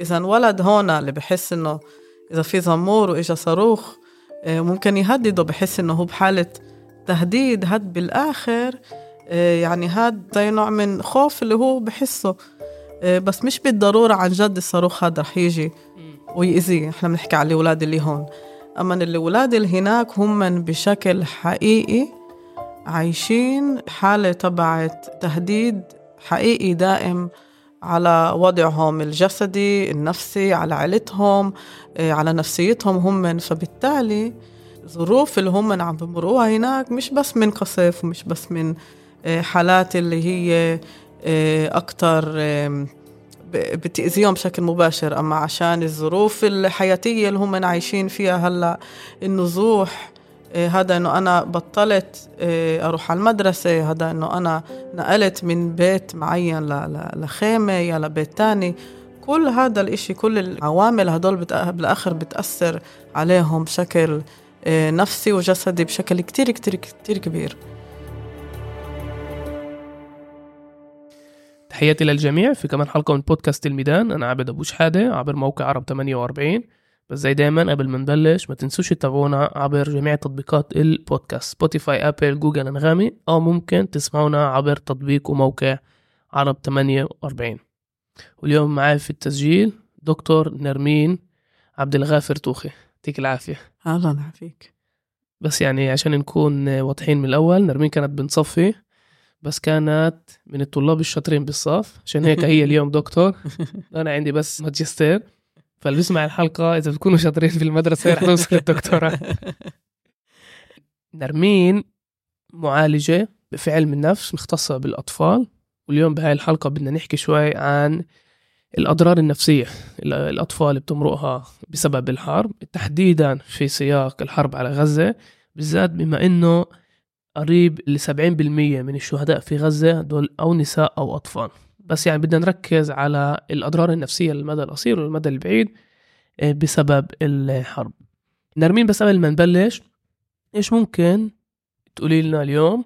إذا ولد هون اللي بحس إنه إذا في زمور وإجا صاروخ آه، ممكن يهدده بحس إنه هو بحالة تهديد هاد بالآخر آه، يعني هاد زي نوع من خوف اللي هو بحسه. آه، بس مش بالضرورة عن جد الصاروخ هذا رح يجي ويأذيه. إحنا بنحكي على الأولاد اللي هون. أما الأولاد اللي هناك هم بشكل حقيقي عايشين حالة تبعت تهديد حقيقي دائم. على وضعهم الجسدي النفسي على عيلتهم آه، على نفسيتهم هم. فبالتالي الظروف اللي هم عم بمروها هناك مش بس من قصف ومش بس من آه، حالات اللي هي آه، أكتر بتأذيهم بشكل مباشر. أما عشان الظروف الحياتية اللي هم عايشين فيها هلأ النزوح هذا إنه أنا بطلت أروح على المدرسة هذا إنه أنا نقلت من بيت معين لخيمة يا لبيت تاني. كل هذا الإشي كل العوامل هدول بالآخر بتأثر عليهم بشكل نفسي وجسدي بشكل كتير كتير كتير كبير. تحياتي للجميع في كمان حلقة من بودكاست الميدان. أنا عبد أبو شحادة عبر موقع عرب 48 بس زي دايما قبل ما نبلش ما تنسوش تتابعونا عبر جميع تطبيقات البودكاست سبوتيفاي ابل جوجل انغامي أو ممكن تسمعونا عبر تطبيق وموقع عرب 48 واليوم معي في التسجيل دكتور نرمين عبد الغافر توخي. يعطيك العافية. الله يعافيك. بس يعني عشان نكون واضحين من الأول نرمين كانت بنصفي بس كانت من الطلاب الشاطرين بالصف. عشان هيك هي اليوم دكتور. أنا عندي بس ماجستير. فاللي بيسمع الحلقة إذا بتكونوا شاطرين في المدرسة رح توصل للدكتوراه نرمين معالجة في علم النفس مختصة بالأطفال واليوم بهاي الحلقة بدنا نحكي شوي عن الأضرار النفسية الأطفال بتمرقها بسبب الحرب تحديدا في سياق الحرب على غزة بالذات بما إنه قريب ل 70% من الشهداء في غزة دول أو نساء أو أطفال. بس يعني بدنا نركز على الأضرار النفسية للمدى القصير والمدى البعيد آه، بسبب الحرب. نرمين بس قبل ما نبلش إيش ممكن تقولي لنا اليوم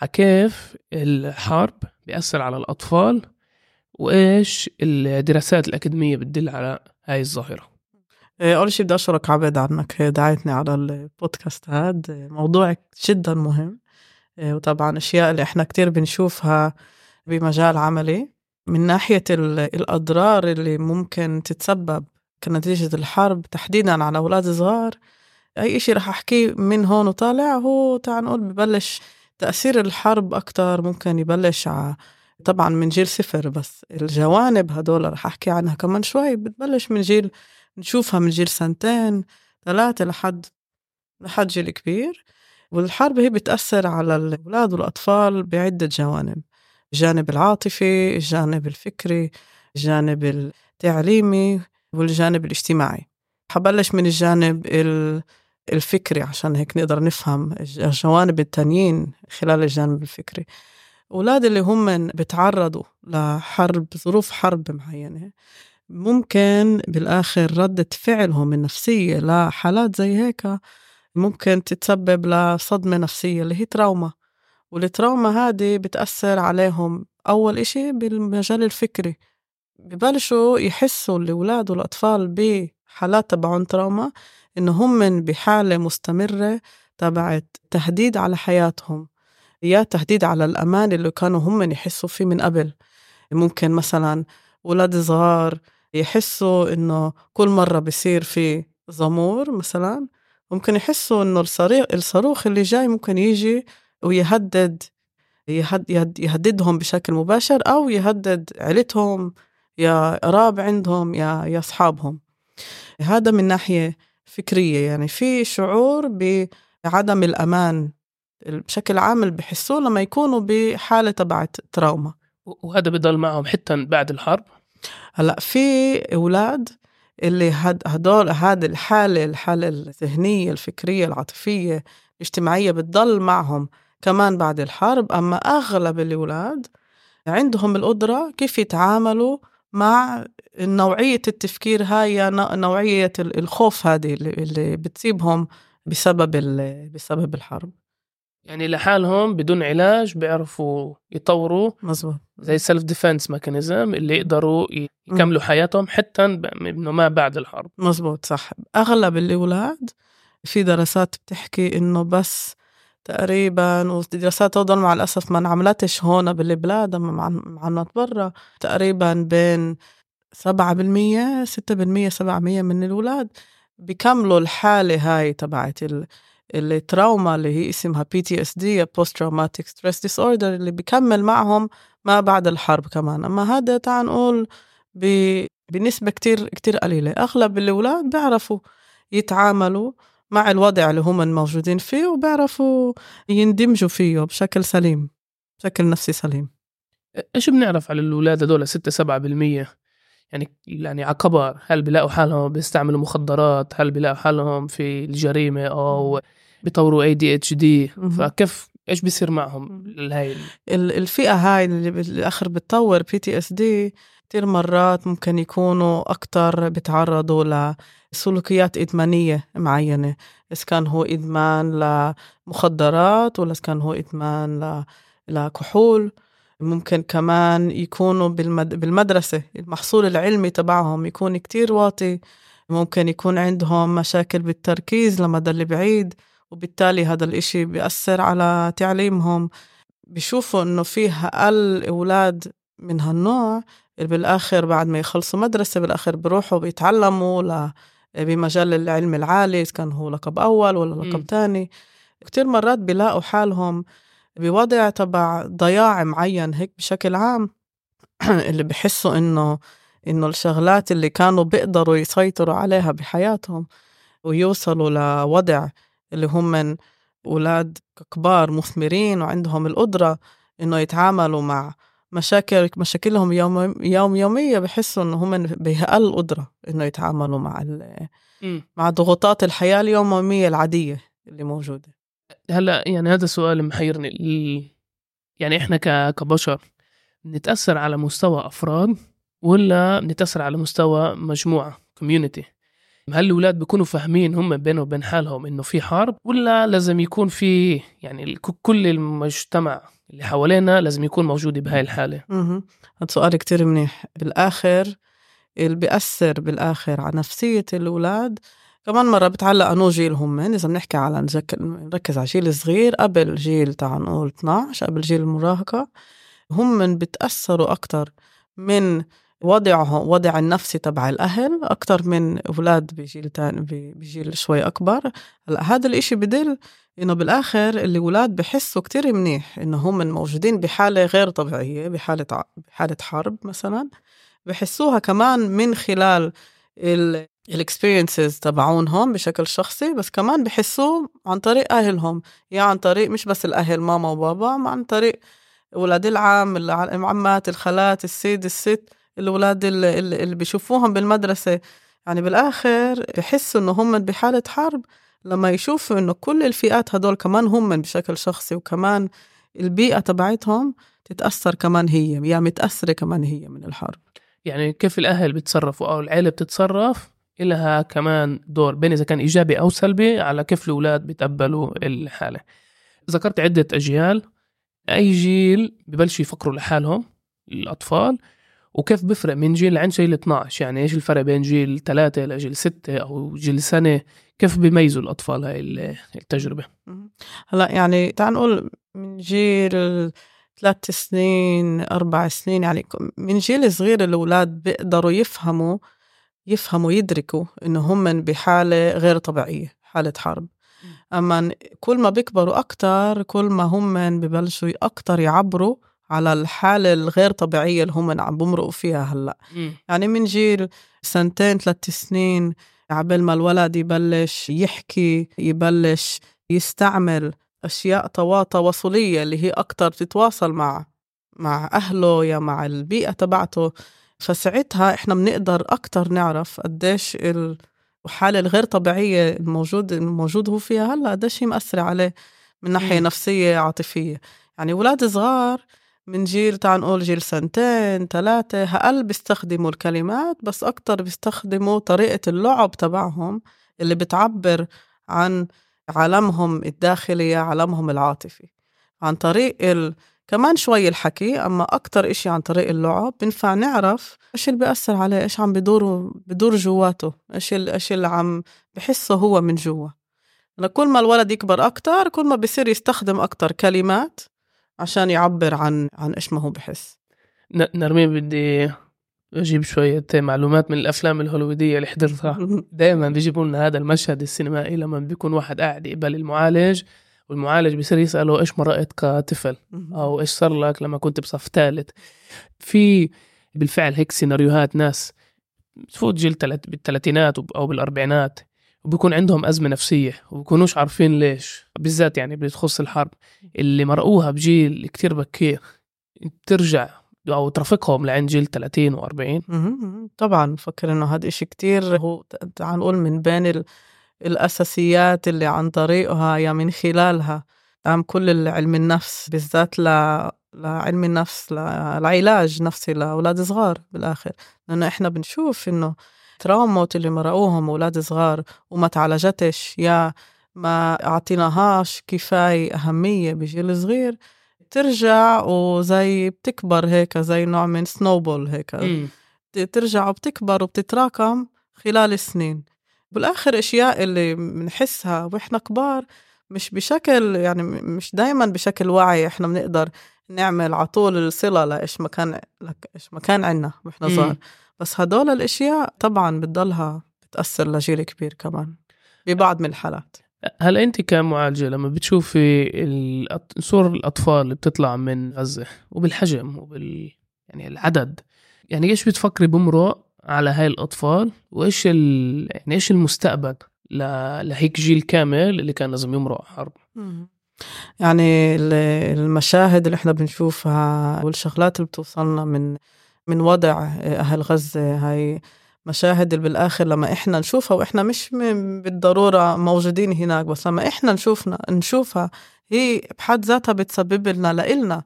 على كيف الحرب بيأثر على الأطفال وإيش الدراسات الأكاديمية بتدل على هاي الظاهرة؟ آه، أول شيء بدي أشكرك عبد عنك دعيتني على البودكاست هذا. موضوع جدا مهم آه، وطبعا أشياء اللي إحنا كتير بنشوفها بمجال عملي. من ناحية الأضرار اللي ممكن تتسبب كنتيجة الحرب تحديدا على أولاد صغار أي إشي رح أحكيه من هون وطالع هو تعال نقول ببلش تأثير الحرب أكتر ممكن يبلش ع... طبعا من جيل صفر بس. الجوانب هدول رح أحكي عنها كمان شوي بتبلش من جيل نشوفها من جيل سنتين ثلاثة لحد لحد جيل كبير. والحرب هي بتأثر على الأولاد والأطفال بعدة جوانب. الجانب العاطفي الجانب الفكري الجانب التعليمي والجانب الاجتماعي. حبلش من الجانب الفكري عشان هيك نقدر نفهم الجوانب التانيين خلال الجانب الفكري. أولاد اللي هم بتعرضوا لحرب ظروف حرب معينة ممكن بالآخر ردة فعلهم النفسية لحالات زي هيك ممكن تتسبب لصدمة نفسية اللي هي تراوما. والتراوما هذه بتأثر عليهم. أول إشي بالمجال الفكري ببلشوا يحسوا الأولاد والأطفال بحالات تبعون تراوما إنه هم بحالة مستمرة تبعت تهديد على حياتهم. يا تهديد على الأمان اللي كانوا هم يحسوا فيه من قبل. ممكن مثلا أولاد صغار يحسوا إنه كل مرة بصير في زمور مثلا ممكن يحسوا إنه الصاروخ اللي جاي ممكن يجي ويهدد يهد يهددهم بشكل مباشر أو يهدد عيلتهم يا قراب عندهم يا يا أصحابهم. هذا من ناحية فكرية يعني. في شعور بعدم الأمان بشكل عام اللي بحسوه لما يكونوا بحالة تبعت تراوما. وهذا بضل معهم حتى بعد الحرب؟ هلأ في أولاد اللي هدول هذه الحالة الحالة الذهنية الفكرية العاطفية الاجتماعية بتضل معهم. كمان بعد الحرب. أما أغلب الأولاد عندهم القدرة كيف يتعاملوا مع نوعية التفكير هاي نوعية الخوف هذه اللي بتصيبهم بسبب بسبب الحرب. يعني لحالهم بدون علاج بيعرفوا يطوروا مزبوط زي self defense mechanism اللي يقدروا يكملوا حياتهم حتى إنه ما بعد الحرب. مزبوط صح. أغلب الأولاد في دراسات بتحكي إنه بس تقريبا ودراسات تفضل مع الأسف ما انعملتش هون بالبلاد أما مع- عملت برا. تقريبا بين سبعة بالمية ستة بالمية سبعة مية من الأولاد بيكملوا الحالة هاي تبعت ال- التراوما اللي هي اسمها PTSD Post Traumatic Stress Disorder اللي بيكمل معهم ما بعد الحرب كمان. أما هذا تعال نقول بنسبة كتير كتير قليلة. أغلب الأولاد بيعرفوا يتعاملوا مع الوضع اللي هم موجودين فيه وبيعرفوا يندمجوا فيه بشكل سليم بشكل نفسي سليم. إيش بنعرف على الأولاد هدول 6 7 بالمية؟ يعني يعني على كبر هل بيلاقوا حالهم بيستعملوا مخدرات؟ هل بيلاقوا حالهم في الجريمة أو بيطوروا ADHD. فكيف إيش بيصير معهم؟ هاي ال- الفئة هاي اللي بالآخر بتطور PTSD كتير مرات ممكن يكونوا أكتر بتعرضوا لسلوكيات إدمانية معينة إذا كان هو إدمان لمخدرات ولا إذا كان هو إدمان لكحول. ممكن كمان يكونوا بالمد... بالمدرسة المحصول العلمي تبعهم يكون كتير واطي. ممكن يكون عندهم مشاكل بالتركيز لمدى البعيد وبالتالي هذا الإشي بيأثر على تعليمهم. بيشوفوا إنه فيه أقل أولاد من هالنوع اللي بالآخر بعد ما يخلصوا مدرسة بالآخر بيروحوا بيتعلموا ل... بمجال العلم العالي إذا كان هو لقب أول ولا. لقب تاني كتير مرات بيلاقوا حالهم بوضع تبع ضياع معين هيك بشكل عام اللي بحسوا إنه إنه الشغلات اللي كانوا بيقدروا يسيطروا عليها بحياتهم ويوصلوا لوضع اللي هم من أولاد كبار مثمرين وعندهم القدرة إنه يتعاملوا مع مشاكل مشاكلهم يوم يوم يومية بحسوا إنه هم بأقل قدرة إنه يتعاملوا مع. مع ضغوطات الحياة اليومية العادية اللي موجودة هلأ يعني هذا سؤال محيرني ال- يعني إحنا ك- كبشر نتأثر على مستوى أفراد ولا نتأثر على مستوى مجموعة كوميونتي هل الأولاد بيكونوا فاهمين هم بينهم وبين حالهم إنه في حرب ولا لازم يكون في يعني كل المجتمع اللي حوالينا لازم يكون موجود بهاي الحالة؟ مهم. هذا سؤال كتير منيح. بالآخر اللي بيأثر بالآخر على نفسية الأولاد كمان مرة بتعلق أنو جيل هم. إذا بنحكي على نذك- نركز على جيل صغير قبل جيل تعال نقول 12 قبل جيل المراهقة هم بتأثروا أكتر من وضعهم وضع النفسي تبع الأهل أكتر من أولاد بجيل تاني بجيل شوي أكبر. هلأ هذا الإشي بدل إنه بالآخر الأولاد بحسوا كتير منيح إنه هم موجودين بحالة غير طبيعية بحالة بحالة حرب مثلا. بحسوها كمان من خلال الاكسبيرينسز تبعونهم بشكل شخصي بس كمان بحسوه عن طريق أهلهم. يعني عن طريق مش بس الأهل ماما وبابا عن طريق ولاد العم الع- العمات الخالات السيد الست. الأولاد اللي, اللي بيشوفوهم بالمدرسة يعني بالآخر بحسوا إنه هم بحالة حرب لما يشوفوا إنه كل الفئات هدول كمان هم بشكل شخصي وكمان البيئة تبعتهم تتأثر كمان هي يعني متأثرة كمان هي من الحرب. يعني كيف الأهل بيتصرفوا أو العيلة بتتصرف إلها كمان دور بين إذا كان إيجابي أو سلبي على كيف الأولاد بيتقبلوا الحالة. ذكرت عدة أجيال أي جيل ببلشوا يفكروا لحالهم الأطفال وكيف بفرق من جيل لعند جيل 12 يعني إيش الفرق بين جيل 3 لجيل 6 أو جيل سنة؟ كيف بيميزوا الأطفال هاي ال- التجربة. هلا يعني تعال نقول من جيل ثلاث سنين أربع سنين يعني من جيل صغير الأولاد بيقدروا يفهموا يفهموا يدركوا إنه هم بحالة غير طبيعية حالة حرب. أما ن- كل ما بيكبروا أكتر كل ما هم ببلشوا أكتر يعبروا على الحالة الغير طبيعية اللي هم عم بمرقوا فيها هلأ. يعني من جيل سنتين ثلاث سنين عبل ما الولد يبلش يحكي يبلش يستعمل أشياء توا تواصلية اللي هي أكتر بتتواصل مع مع أهله يا مع البيئة تبعته. فساعتها إحنا بنقدر أكتر نعرف قديش ال- الحالة الغير طبيعية الموجود الموجود هو فيها هلأ قديش هي مأثرة عليه من ناحية مم. نفسية عاطفية. يعني أولاد صغار من جيل تعال نقول جيل سنتين ثلاثة أقل بيستخدموا الكلمات بس أكتر بيستخدموا طريقة اللعب تبعهم اللي بتعبر عن عالمهم الداخلي عالمهم العاطفي. عن طريق ال... كمان شوي الحكي أما أكتر إشي عن طريق اللعب بنفع نعرف إيش اللي بيأثر عليه إيش عم بدور بدور جواته إيش إيش اللي عم بحسه هو من جوا. كل ما الولد يكبر أكتر كل ما بصير يستخدم أكتر كلمات عشان يعبر عن عن إيش ما هو بحس. نرمين بدي أجيب شوية معلومات من الأفلام الهوليوودية اللي حضرتها. دائما بيجيبوا لنا هذا المشهد السينمائي لما بيكون واحد قاعد يقبل المعالج والمعالج بيصير يسأله إيش مرقت كطفل أو إيش صار لك لما كنت بصف ثالث. في بالفعل هيك سيناريوهات ناس تفوت جيل بالثلاثينات أو بالأربعينات. وبيكون عندهم أزمة نفسية وبيكونوش عارفين ليش. بالذات يعني بتخص الحرب اللي مرقوها بجيل كتير بكير بترجع أو ترافقهم لعند جيل 30 و40 طبعا بفكر إنه هذا إشي كتير هو تعال نقول من بين الأساسيات اللي عن طريقها يا من خلالها. قام كل علم النفس بالذات ل لعلم النفس للعلاج نفسي لأولاد صغار بالآخر. لأنه إحنا بنشوف إنه تراومات اللي مرقوهم أولاد صغار وما تعالجتش. يا ما أعطيناهاش كفاية أهمية بجيل صغير ترجع وزي بتكبر هيك زي نوع من سنوبول هيك. م. ترجع وبتكبر وبتتراكم خلال السنين. بالآخر أشياء اللي بنحسها وإحنا كبار مش بشكل يعني مش دايما بشكل واعي إحنا بنقدر نعمل على طول الصلة لإيش ما كان لك إيش ما كان عندنا وإحنا صغار. بس هدول الأشياء طبعا بتضلها بتأثر لجيل كبير كمان ببعض من الحالات. هل أنت كمعالجة لما بتشوفي صور الأطفال اللي بتطلع من غزة وبالحجم وبال يعني العدد يعني إيش بتفكري بمرق على هاي الأطفال؟ وإيش ال... يعني إيش المستقبل ل... لهيك جيل كامل اللي كان لازم يمرق حرب؟ يعني المشاهد اللي إحنا بنشوفها والشغلات اللي بتوصلنا من من وضع أهل غزة هاي مشاهد اللي بالآخر لما إحنا نشوفها وإحنا مش بالضرورة موجودين هناك بس لما إحنا نشوفنا نشوفها هي بحد ذاتها بتسبب لنا لإلنا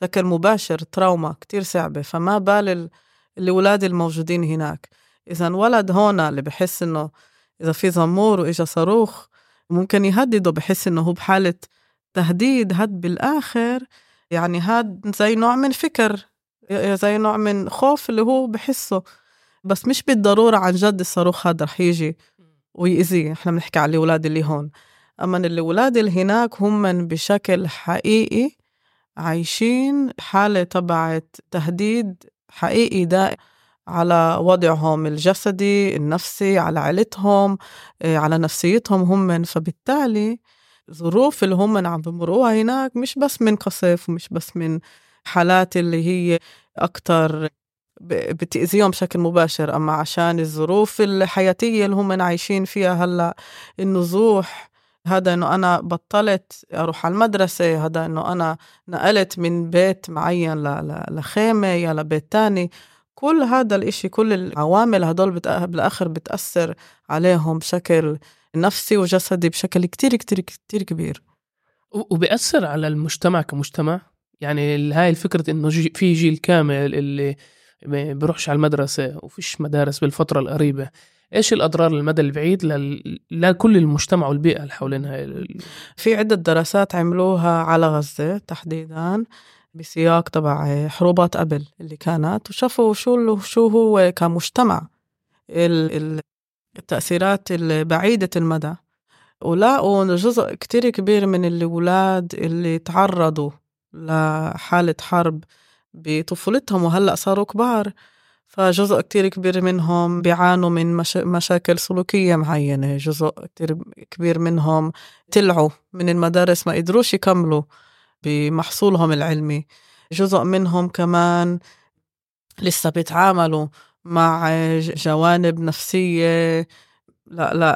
بشكل مباشر تراوما كتير صعبة فما بال الأولاد الموجودين هناك. إذا ولد هون اللي بحس إنه إذا في زمور وإجا صاروخ ممكن يهدده بحس إنه هو بحالة تهديد هاد بالآخر يعني هاد زي نوع من فكر زي نوع من خوف اللي هو بحسه بس مش بالضرورة عن جد الصاروخ هذا رح يجي ويأذيه. إحنا بنحكي على الأولاد اللي هون. أما الأولاد اللي هناك هم بشكل حقيقي عايشين حالة تبعت تهديد حقيقي دائم على وضعهم الجسدي النفسي على عيلتهم آه، على نفسيتهم هم فبالتالي ظروف اللي هم عم بمروها هناك مش بس من قصف ومش بس من حالات اللي هي أكتر بتأذيهم بشكل مباشر. أما عشان الظروف الحياتية اللي هم عايشين فيها هلأ النزوح هذا إنه أنا بطلت أروح على المدرسة هذا إنه أنا نقلت من بيت معين لخيمة يا لبيت تاني. كل هذا الإشي كل العوامل هدول بالآخر بتأثر عليهم بشكل نفسي وجسدي بشكل كتير كتير كتير كبير. وبيأثر على المجتمع كمجتمع؟ يعني هاي الفكرة إنه في جيل كامل اللي بيروحش على المدرسة وفيش مدارس بالفترة القريبة إيش الأضرار المدى البعيد. لكل المجتمع والبيئة اللي حوالينها في عدة دراسات عملوها على غزة تحديدا بسياق تبع حروبات قبل اللي كانت وشافوا شو شو هو كمجتمع التأثيرات البعيدة المدى ولقوا جزء كتير كبير من الأولاد اللي تعرضوا لحالة حرب بطفولتهم وهلأ صاروا كبار. فجزء كتير كبير منهم بيعانوا من مش... مشاكل سلوكية معينة جزء كتير كبير منهم طلعوا من المدارس ما قدروش يكملوا بمحصولهم العلمي. جزء منهم كمان لسه بيتعاملوا مع جوانب نفسية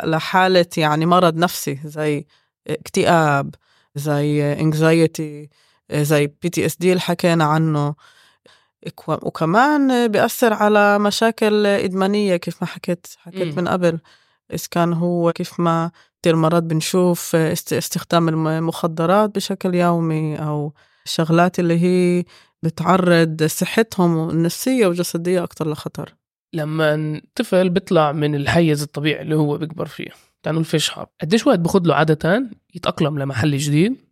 لحالة يعني مرض نفسي زي اكتئاب زي anxiety زي PTSD اللي حكينا عنه. وكمان بيأثر على مشاكل إدمانية كيف ما حكيت حكيت من قبل. إذا كان هو كيف ما كثير مرات بنشوف استخدام المخدرات بشكل يومي أو الشغلات اللي هي بتعرض صحتهم النفسية والجسدية أكتر لخطر. لما الطفل بيطلع من الحيز الطبيعي اللي هو بيكبر فيه تعال نقول فيش حرب قديش وقت باخد له عادة يتأقلم لمحل جديد؟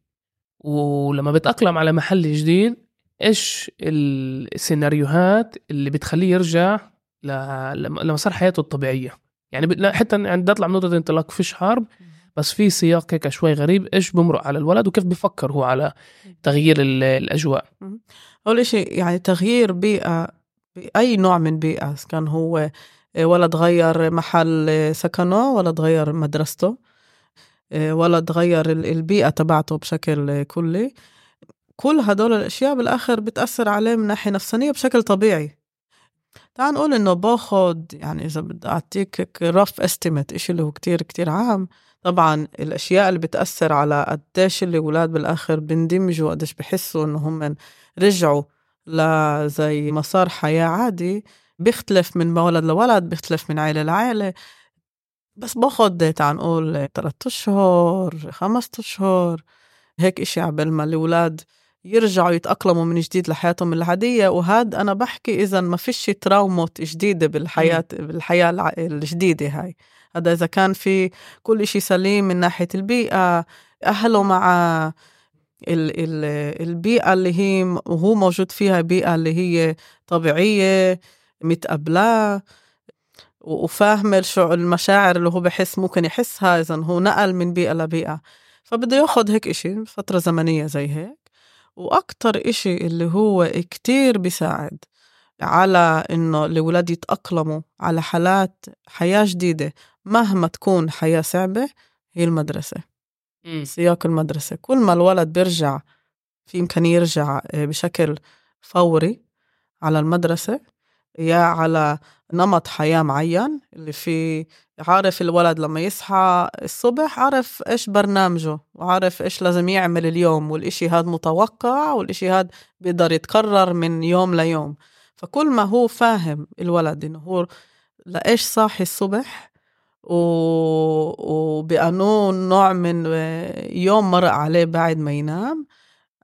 ولما بتأقلم على محل جديد إيش السيناريوهات اللي بتخليه يرجع ل- لم- لمسار حياته الطبيعية؟ يعني حتى يعني بدي أطلع من نقطة انطلاق فيش حرب بس في سياق هيك شوي غريب إيش بمرق على الولد وكيف بفكر هو على تغيير ال- الأجواء؟ أول إشي يعني تغيير بيئة بأي نوع من إذا كان هو ولا تغير محل سكنه ولا تغير مدرسته. ولا تغير ال- البيئة تبعته بشكل كلي. كل هدول الأشياء بالآخر بتأثر عليه من ناحية نفسانية بشكل طبيعي. تعال نقول إنه باخد يعني إذا بدي أعطيك رف استيمت إشي اللي هو كتير كتير عام. طبعا الأشياء اللي بتأثر على قديش الأولاد بالآخر بندمجوا قديش بحسوا إنه هم رجعوا لزي مسار حياة عادي بيختلف من ولد لولد بيختلف من عائلة لعائلة بس باخد تعال نقول ثلاثة أشهر خمسة أشهر هيك إشي عبال ما الأولاد يرجعوا يتأقلموا من جديد لحياتهم العادية. وهاد أنا بحكي إذا ما فيش تراومات جديدة بالحياة بالحياة الجديدة هاي. هذا إذا كان في كل إشي سليم من ناحية البيئة أهله مع ال ال البيئة اللي هي وهو موجود فيها بيئة اللي هي طبيعية متقبلاه. و- وفاهم الشع- المشاعر اللي هو بحس ممكن يحسها إذا هو نقل من بيئة لبيئة فبده ياخد هيك إشي فترة زمنية زي هيك. وأكتر إشي اللي هو كتير بيساعد على إنه الأولاد يتأقلموا على حالات حياة جديدة مهما تكون حياة صعبة هي المدرسة. سياق المدرسة. كل ما الولد بيرجع في إمكانية يرجع آه، بشكل فوري على المدرسة يا على نمط حياة معين اللي في عارف الولد لما يصحى الصبح عارف إيش برنامجه وعارف إيش لازم يعمل اليوم والإشي هاد متوقع والإشي هاد بيقدر يتكرر من يوم ليوم. فكل ما هو فاهم الولد إنه هو لإيش صاحي الصبح و... وبأنه نوع من يوم مرق عليه بعد ما ينام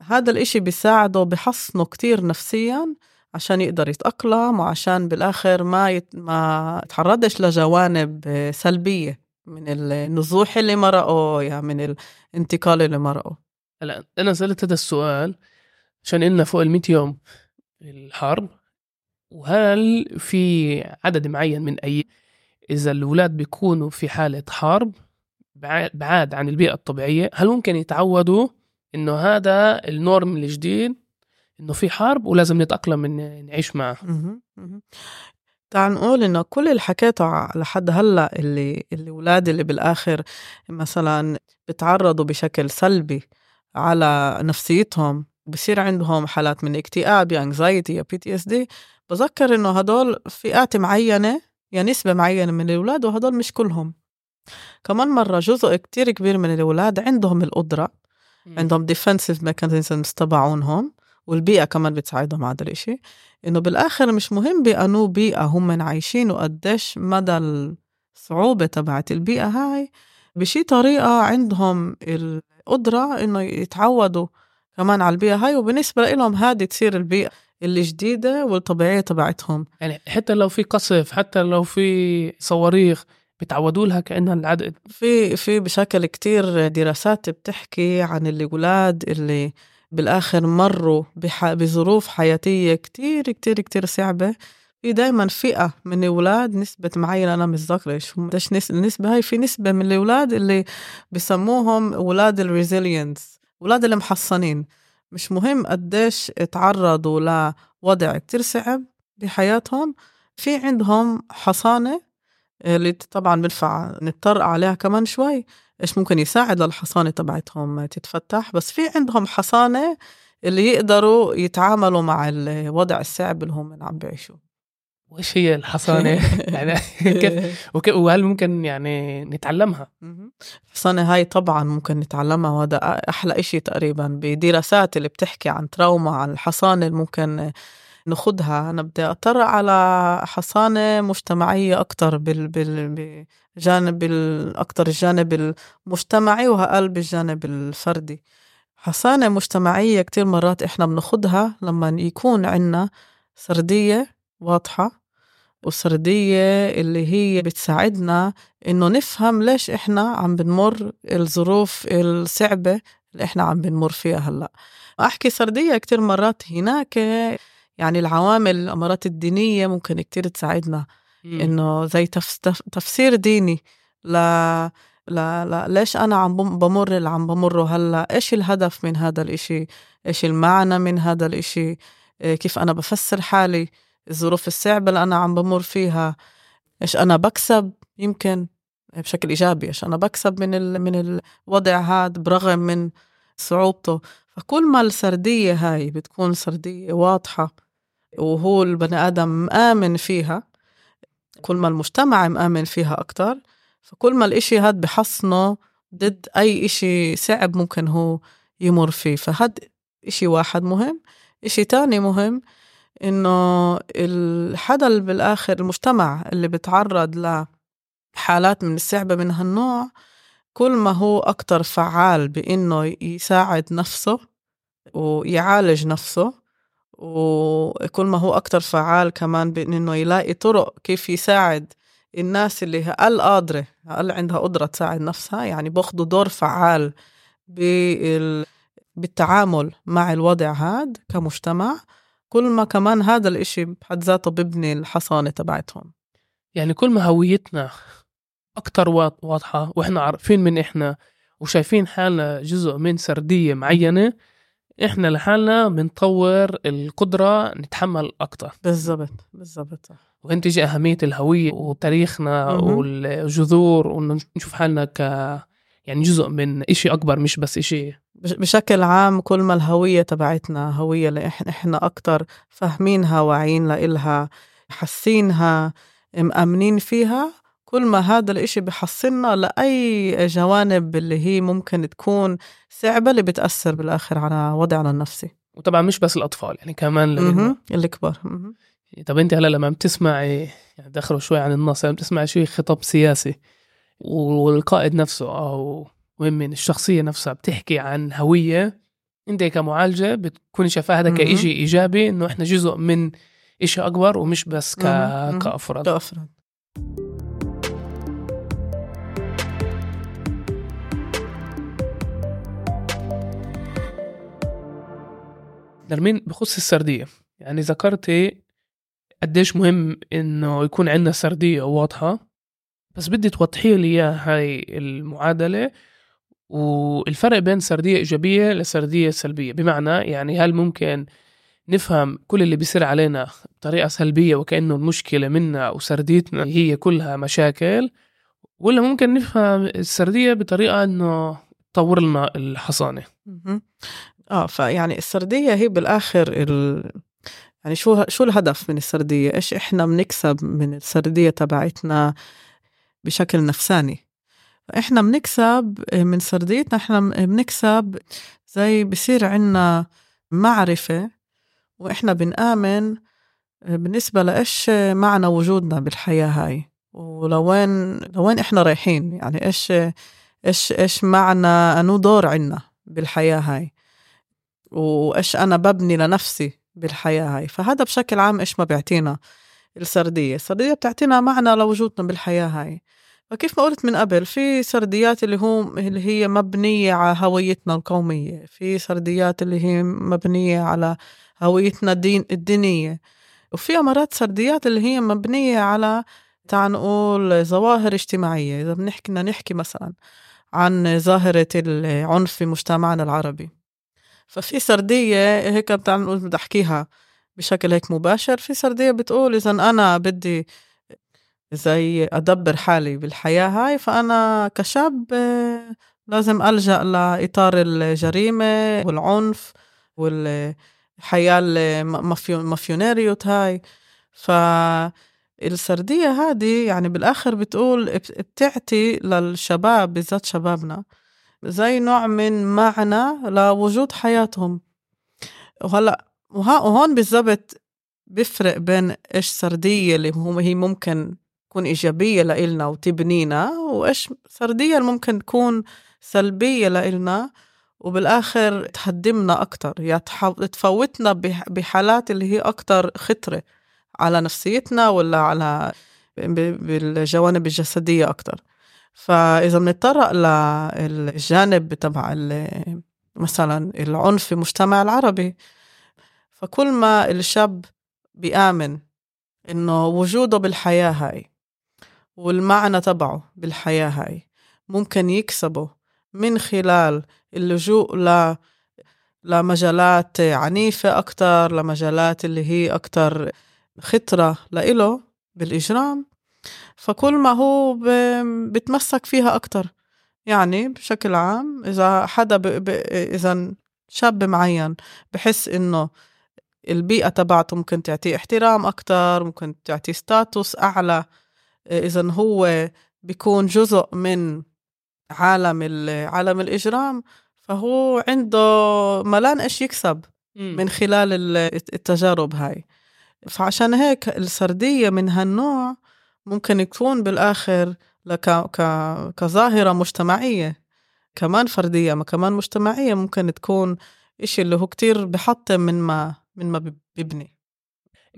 هذا الإشي بيساعده بحصنه كتير نفسيا عشان يقدر يتأقلم وعشان بالآخر ما يت... ما يتعرضش لجوانب سلبية من النزوح اللي مرقه يا من الانتقال اللي مرقه. هلا أنا سألت هذا السؤال عشان إلنا فوق ال 100 يوم الحرب وهل في عدد معين من اي إذا الاولاد بيكونوا في حالة حرب بع- بعاد عن البيئة الطبيعية هل ممكن يتعودوا إنه هذا النورم الجديد إنه في حرب ولازم نتأقلم نعيش معه مهم. مهم. تعال نقول إنه كل اللي حكيته لحد هلأ اللي الاولاد اللي بالآخر مثلا بتعرضوا بشكل سلبي على نفسيتهم بصير عندهم حالات من اكتئاب يا anxiety يا PTSD بذكر إنه هدول فئات معينة يا نسبة معينة من الأولاد وهدول مش كلهم كمان مرة جزء كتير كبير من الأولاد عندهم القدرة عندهم defensive mechanisms تبعونهم والبيئة كمان بتساعدهم على هذا الإشي. إنه بالآخر مش مهم بأنو بيئة هم عايشين وقديش مدى الصعوبة تبعت البيئة هاي. بشي طريقة عندهم القدرة إنه يتعودوا كمان على البيئة هاي وبالنسبة لهم هذه تصير البيئة الجديدة والطبيعية تبعتهم. يعني حتى لو في قصف حتى لو في صواريخ بتعودوا لها كأنها العدد في في بشكل كتير دراسات بتحكي عن الأولاد اللي بالآخر مروا بح... بظروف حياتية كتير كتير كتير صعبة. في دايما فئة من الأولاد نسبة معينة أنا مش ذاكرة نس... النسبة هاي في نسبة من الأولاد اللي بسموهم أولاد الريزيلينس أولاد اللي محصنين مش مهم قديش تعرضوا لوضع كتير صعب بحياتهم في عندهم حصانة اللي طبعا بنفع نضطر عليها كمان شوي. إيش ممكن يساعد للحصانة تبعتهم تتفتح. بس في عندهم حصانة اللي يقدروا يتعاملوا مع الوضع الصعب اللي هم عم بيعيشوه. وإيش هي الحصانة؟ يعني كيف وهل ممكن يعني نتعلمها؟ الحصانة هاي طبعا ممكن نتعلمها وهذا أحلى إشي تقريبا بدراسات اللي بتحكي عن تراوما عن الحصانة اللي ممكن ناخدها أنا بدي أطرق على حصانة مجتمعية أكتر بال بال بجانب أكتر الجانب المجتمعي وأقل بالجانب الفردي. حصانة مجتمعية كتير مرات إحنا بناخدها لما يكون عنا سردية واضحة وسردية اللي هي بتساعدنا إنه نفهم ليش إحنا عم بنمر الظروف الصعبة اللي إحنا عم بنمر فيها هلأ. أحكي سردية كتير مرات هناك يعني العوامل الأمارات الدينية ممكن كتير تساعدنا. إنه زي تف... تف... تفسير ديني. ل... لا لا ليش أنا عم بمر اللي عم بمره هلأ؟ إيش الهدف من هذا الإشي؟ إيش المعنى من هذا الإشي؟ إيه، كيف أنا بفسر حالي؟ الظروف الصعبة اللي أنا عم بمر فيها. إيش أنا بكسب؟ يمكن. بشكل إيجابي. إيش أنا بكسب من ال... من الوضع هذا برغم من صعوبته؟ فكل ما السردية هاي بتكون سردية واضحة وهو البني آدم مآمن فيها كل ما المجتمع مآمن فيها أكتر فكل ما الإشي هاد بحصنه ضد أي إشي صعب ممكن هو يمر فيه. فهاد إشي واحد مهم. إشي تاني مهم إنه الحدا بالآخر المجتمع اللي بتعرض لحالات من الصعبة من هالنوع كل ما هو أكتر فعال بإنه يساعد نفسه ويعالج نفسه وكل ما هو أكتر فعال كمان بإنه يلاقي طرق كيف يساعد الناس اللي أقل قادرة أقل عندها قدرة تساعد نفسها يعني باخدوا دور فعال بالتعامل مع الوضع هاد كمجتمع. كل ما كمان هذا الإشي بحد ذاته ببني الحصانة تبعتهم. يعني كل ما هويتنا أكتر واضحة وإحنا عارفين من إحنا وشايفين حالنا جزء من سردية معينة إحنا لحالنا بنطور القدرة نتحمل أكتر. بالضبط بالضبط. وين تيجي أهمية الهوية وتاريخنا والجذور ونشوف حالنا ك يعني جزء من إشي أكبر مش بس إشي. بشكل عام كل ما الهوية تبعتنا هوية اللي إحنا أكتر فاهمينها واعيين لإلها حاسينها مأمنين فيها كل ما هذا الإشي بحصلنا لأي جوانب اللي هي ممكن تكون صعبة اللي بتأثر بالآخر على وضعنا النفسي. وطبعا مش بس الأطفال يعني كمان الكبار. طب أنت هلا لما بتسمعي يعني دخلوا شوي عن النص لما بتسمعي شوي خطاب سياسي والقائد نفسه أو وين من الشخصية نفسها بتحكي عن هوية أنت كمعالجة بتكوني شايفاها هذا كإشي إيجابي إنه إحنا جزء من إشي أكبر ومش بس ك... كأفراد. كأفراد. نرمين بخص السردية. يعني ذكرتي قديش مهم إنه يكون عندنا سردية واضحة بس بدي توضحي لي هاي المعادلة والفرق بين سردية إيجابية لسردية سلبية. بمعنى يعني هل ممكن نفهم كل اللي بيصير علينا بطريقة سلبية وكأنه المشكلة منا وسرديتنا هي كلها مشاكل ولا ممكن نفهم السردية بطريقة إنه تطور لنا الحصانة؟ آه فيعني السردية هي بالآخر ال... يعني شو شو الهدف من السردية؟ إيش إحنا بنكسب من السردية تبعتنا بشكل نفساني؟ إحنا بنكسب من سرديتنا إحنا بنكسب زي بصير عنا معرفة وإحنا بنآمن بالنسبة لإيش معنى وجودنا بالحياة هاي ولوين لوين إحنا رايحين يعني إيش إيش إيش معنى أنو دور عنا بالحياة هاي وإيش أنا ببني لنفسي بالحياة هاي. فهذا بشكل عام إيش ما بيعطينا السردية. السردية بتعطينا معنى لوجودنا بالحياة هاي. فكيف ما قلت من قبل في سرديات اللي هو اللي هي مبنية على هويتنا القومية. في سرديات اللي هي مبنية على هويتنا الدين الدينية. وفي مرات سرديات اللي هي مبنية على تعال نقول ظواهر اجتماعية. إذا بنحكي نحكي مثلا عن ظاهرة العنف في مجتمعنا العربي. ففي سردية هيك بتعال نقول بدي أحكيها بشكل هيك مباشر. في سردية بتقول إذا أنا بدي زي أدبر حالي بالحياة هاي فأنا كشاب لازم ألجأ لإطار الجريمة والعنف والحياة المافيونيريوت هاي. فالسردية هذه يعني بالآخر بتقول بتعطي للشباب بالذات شبابنا زي نوع من معنى لوجود حياتهم. وهلا وهون بالضبط بيفرق بين إيش سردية اللي هي ممكن تكون إيجابية لإلنا وتبنينا وإيش سردية اللي ممكن تكون سلبية لإلنا وبالآخر تهدمنا أكتر. يعني تفوتنا بحالات اللي هي أكتر خطرة على نفسيتنا ولا على بالجوانب الجسدية أكتر. فإذا بنتطرق للجانب تبع مثلا العنف في المجتمع العربي فكل ما الشاب بيآمن إنه وجوده بالحياة هاي والمعنى تبعه بالحياة هاي ممكن يكسبه من خلال اللجوء ل لمجالات عنيفة أكتر لمجالات اللي هي أكتر خطرة لإله بالإجرام. فكل ما هو بتمسك فيها أكتر. يعني بشكل عام إذا حدا ب... ب... إذا شاب معين بحس إنه البيئة تبعته ممكن تعطيه احترام أكتر ممكن تعطيه ستاتوس أعلى إذا هو بيكون جزء من عالم عالم الإجرام فهو عنده ملان إيش يكسب من خلال التجارب هاي. فعشان هيك السردية من هالنوع ممكن يكون بالآخر لك ك... كظاهرة مجتمعية كمان فردية ما كمان مجتمعية ممكن تكون إشي اللي هو كتير بحطم من ما من ما بيبني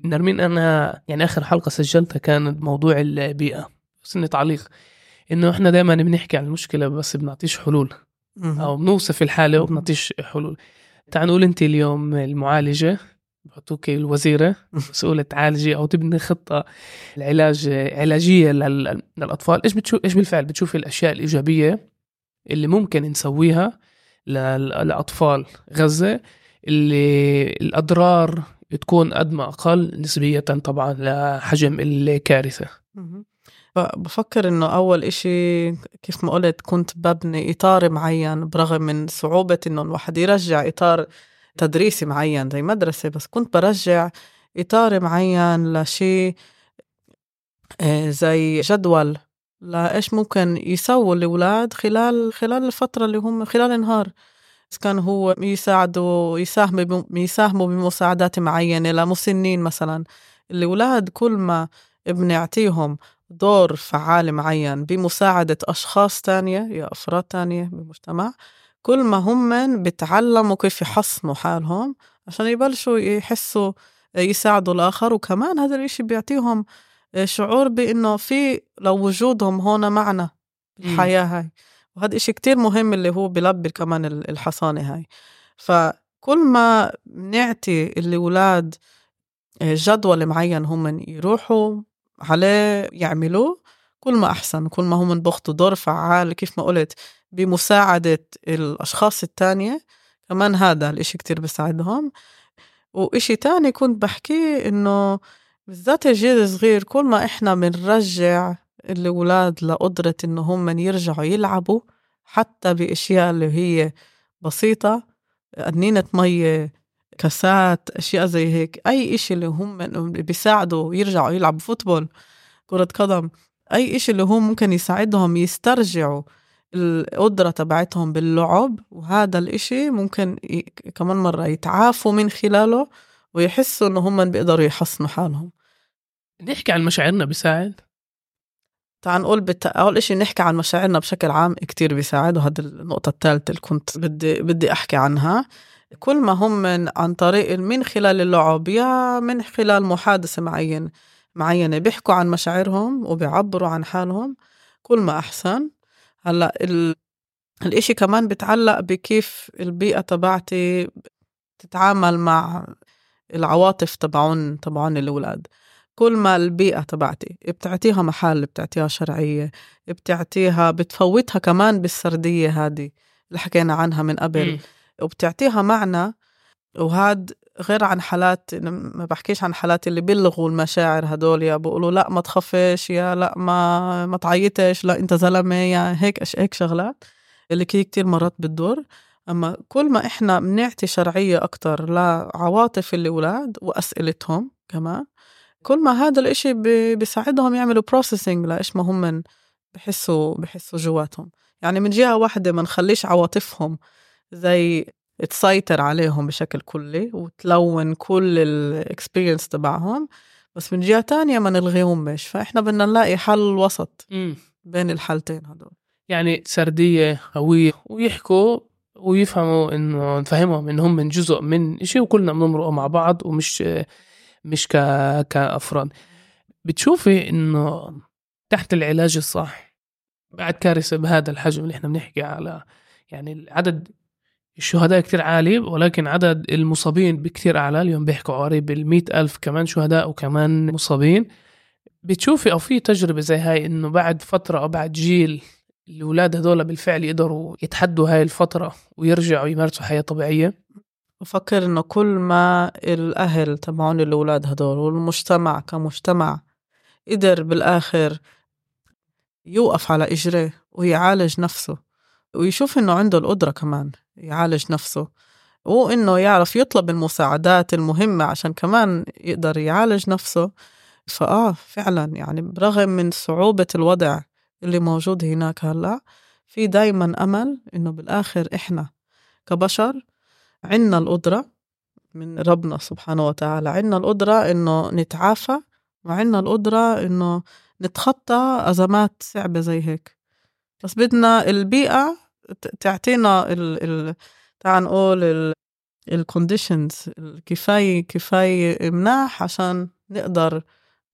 نرمين أنا يعني آخر حلقة سجلتها كانت موضوع البيئة بس إني تعليق. إنه إحنا دائما بنحكي عن المشكلة بس بنعطيش حلول أو بنوصف الحالة وبنعطيش حلول. تعال نقول أنت اليوم المعالجة. بحطوك الوزيرة مسؤولة تعالجي أو تبني خطة العلاج علاجية للأطفال. إيش بتشوف إيش بالفعل؟ بتشوفي الأشياء الإيجابية اللي ممكن نسويها لأطفال غزة اللي الأضرار تكون قد ما أقل نسبية طبعا لحجم الكارثة. بفكر إنه أول إشي كيف ما قلت كنت ببني إطار معين برغم من صعوبة إنه الواحد يرجع إطار تدريسي معين زي مدرسة بس كنت برجع إطار معين لشي آه، زي جدول لإيش ممكن يسووا الأولاد خلال خلال الفترة اللي هم خلال النهار. إذا كان هو يساعدوا يساهموا يساهموا بمساعدات معينة لمسنين مثلا. الأولاد كل ما بنعطيهم دور فعال معين بمساعدة أشخاص تانية يا أفراد تانية بالمجتمع كل ما هم بتعلموا كيف يحصنوا حالهم عشان يبلشوا يحسوا يساعدوا الآخر. وكمان هذا الإشي بيعطيهم شعور بإنه في لو وجودهم هون معنا الحياة هاي. وهذا إشي كتير مهم اللي هو بلبي كمان الحصانة هاي. فكل ما نعطي الأولاد جدول معين هم يروحوا عليه يعملوه كل ما أحسن كل ما هم بياخدوا دور فعال. كيف ما قلت بمساعدة الأشخاص التانية. كمان هذا الإشي كتير بساعدهم. وإشي تاني كنت بحكيه إنه بالذات الجيل الصغير كل ما إحنا بنرجع الأولاد لقدرة إنه هم يرجعوا يلعبوا حتى بأشياء اللي هي بسيطة قنينة مية كاسات أشياء زي هيك. أي إشي اللي هم بيساعدوا يرجعوا يلعبوا فوتبول كرة قدم أي إشي اللي هو ممكن يساعدهم يسترجعوا القدرة تبعتهم باللعب وهذا الإشي ممكن ي... كمان مرة يتعافوا من خلاله ويحسوا إنه هم بيقدروا يحصنوا حالهم. نحكي عن مشاعرنا بيساعد؟ تعال نقول بت... أول إشي نحكي عن مشاعرنا بشكل عام كتير بيساعد وهذا النقطة الثالثة اللي كنت بدي بدي أحكي عنها. كل ما هم من عن طريق من خلال اللعب يا من خلال محادثة معين معينة بيحكوا عن مشاعرهم وبيعبروا عن حالهم كل ما أحسن. هلأ ال... الإشي كمان بتعلق بكيف البيئة تبعتي تتعامل مع العواطف تبعون تبعون الأولاد كل ما البيئة تبعتي بتعطيها محل بتعطيها شرعية بتعطيها بتفوتها كمان بالسردية هذه اللي حكينا عنها من قبل م. وبتعطيها معنى وهاد غير عن حالات ما بحكيش عن حالات اللي بيلغوا المشاعر هدول يا بيقولوا لا ما تخافش يا لا ما ما تعيطش لا أنت زلمة يا هيك هيك شغلات اللي كي كتير مرات بتدور أما كل ما إحنا بنعطي شرعية أكتر لعواطف الأولاد وأسئلتهم كمان كل ما هذا الإشي بيساعدهم يعملوا processing لإيش ما هم بحسوا بحسوا جواتهم. يعني من جهة واحدة ما نخليش عواطفهم زي تسيطر عليهم بشكل كلي وتلون كل ال experience تبعهم بس من جهة تانية ما نلغيهمش فإحنا بدنا نلاقي حل وسط بين الحالتين هدول. يعني سردية قوية ويحكوا ويفهموا إنه نفهمهم إنهم من جزء من شيء وكلنا بنمرق مع بعض ومش مش ك... كأفراد. بتشوفي إنه تحت العلاج الصح بعد كارثة بهذا الحجم اللي إحنا بنحكي على يعني عدد الشهداء كتير عالي ولكن عدد المصابين بكتير أعلى. اليوم بيحكوا قريب المئة ألف كمان شهداء وكمان مصابين. بتشوفي أو في تجربة زي هاي إنه بعد فترة أو بعد جيل الأولاد هدول بالفعل يقدروا يتحدوا هاي الفترة ويرجعوا يمارسوا حياة طبيعية؟ بفكر إنه كل ما الأهل تبعون الأولاد هدول والمجتمع كمجتمع قدر بالآخر يوقف على إجريه ويعالج نفسه ويشوف إنه عنده القدرة كمان. يعالج نفسه وإنه يعرف يطلب المساعدات المهمة عشان كمان يقدر يعالج نفسه. فآه فعلا يعني برغم من صعوبة الوضع اللي موجود هناك هلأ في دايما أمل إنه بالآخر إحنا كبشر عنا القدرة من ربنا سبحانه وتعالى عنا القدرة إنه نتعافى وعنا القدرة إنه نتخطى أزمات صعبة زي هيك. بس بدنا البيئة تعطينا ال ال تعال نقول الكونديشنز كفاية كفاية مناح عشان نقدر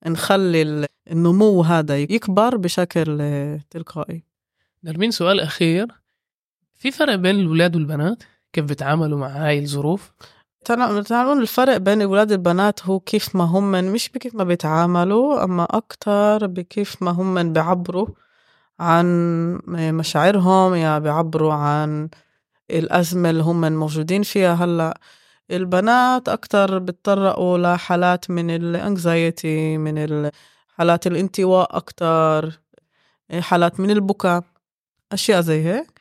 نخلي النمو هذا يكبر بشكل تلقائي. نرمين سؤال أخير. في فرق بين الولاد والبنات؟ كيف بيتعاملوا مع هاي الظروف؟ تعالون الفرق بين الولاد والبنات هو كيف ما هم مش بكيف ما بيتعاملوا أما أكتر بكيف ما هم بيعبروا. عن مشاعرهم يا بيعبروا عن الأزمة اللي هم موجودين فيها. هلأ البنات أكتر بتطرقوا لحالات من الانكزايتي من حالات الانطواء أكتر حالات من البكاء أشياء زي هيك.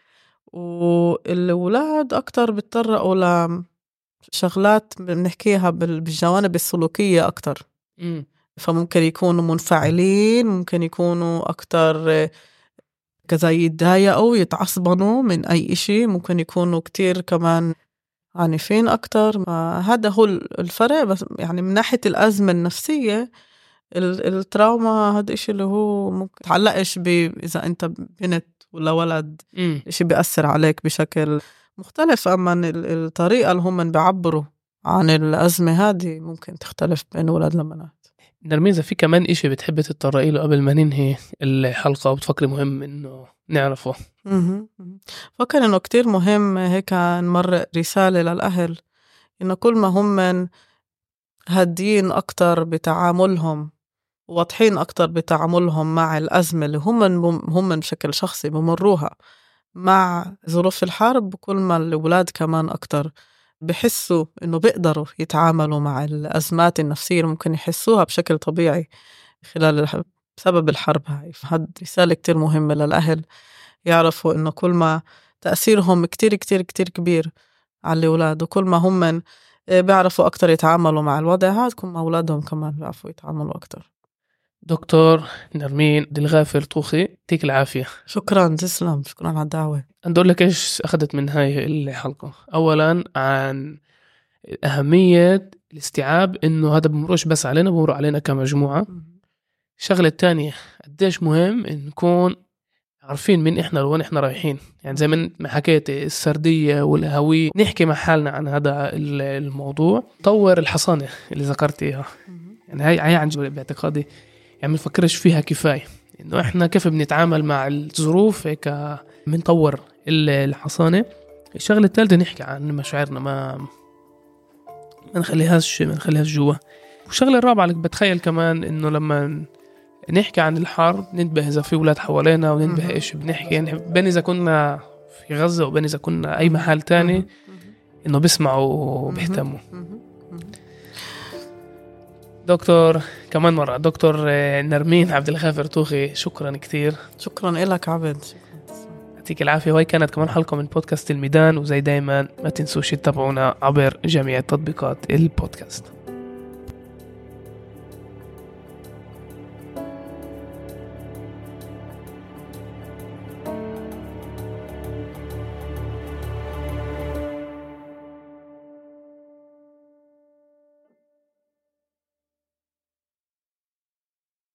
والولاد أكتر بتطرقوا لشغلات بنحكيها بالجوانب السلوكية أكتر. فممكن يكونوا منفعلين ممكن يكونوا أكتر كذا يتضايقوا يتعصبنوا من أي إشي. ممكن يكونوا كتير كمان عنيفين أكتر. هذا هو الفرق. بس يعني من ناحية الأزمة النفسية التراوما هذا إشي اللي هو ممكن تعلقش إذا أنت بنت ولا ولد. إشي بيأثر عليك بشكل مختلف. أما الطريقة اللي هم بيعبروا عن الأزمة هذه ممكن تختلف بين ولد لبنات. نرمين في كمان إشي بتحبي تتطرقي له قبل ما ننهي الحلقة وبتفكري مهم إنه نعرفه. فكر إنه كتير مهم هيك نمرق رسالة للأهل إنه كل ما هم هادين أكتر بتعاملهم واضحين أكتر بتعاملهم مع الأزمة اللي هم هم بشكل شخصي بمروها مع ظروف الحرب كل ما الأولاد كمان أكتر بحسوا إنه بيقدروا يتعاملوا مع الأزمات النفسية اللي ممكن يحسوها بشكل طبيعي خلال الحرب بسبب الحرب هاي. فهاد رسالة كتير مهمة للأهل يعرفوا إنه كل ما تأثيرهم كتير كتير كتير كبير على الأولاد وكل ما هم بيعرفوا أكتر يتعاملوا مع الوضع هذا كل ما أولادهم كمان بيعرفوا يتعاملوا أكتر. دكتور نرمين دلغافر طوخي يعطيك العافية. شكرا تسلم. شكرا على الدعوة. أقول لك إيش أخذت من هاي الحلقة. أولا عن أهمية الاستيعاب إنه هذا بمرش بس علينا بمر علينا كمجموعة. الشغلة الثانية قديش مهم نكون عارفين مين إحنا لوين إحنا رايحين. يعني زي ما حكيت السردية والهوية نحكي مع حالنا عن هذا الموضوع. طور الحصانة اللي ذكرت إياها. يعني هاي هاي عن باعتقادي يعني ما نفكرش فيها كفاية. إنه إحنا كيف بنتعامل مع الظروف هيك بنطور. الحصانة. الشغلة الثالثه نحكي عن مشاعرنا. ما ما نخليهاش ما نخليهاش جوا. والشغلة الرابعة اللي بتخيل كمان إنه لما نحكي عن الحرب ننتبه إذا في أولاد حوالينا وننتبه إيش بنحكي. يعني بين إذا كنا في غزة وبين إذا كنا أي محل تاني إنه بيسمعوا وبيهتموا. دكتور كمان مرة دكتور نرمين عبد الغافر توخي شكرا كثير شكرا لك عبد. يعطيك العافية. وهي كانت كمان حلقة من بودكاست الميدان وزي دايما ما تنسوش تتابعونا عبر جميع تطبيقات البودكاست.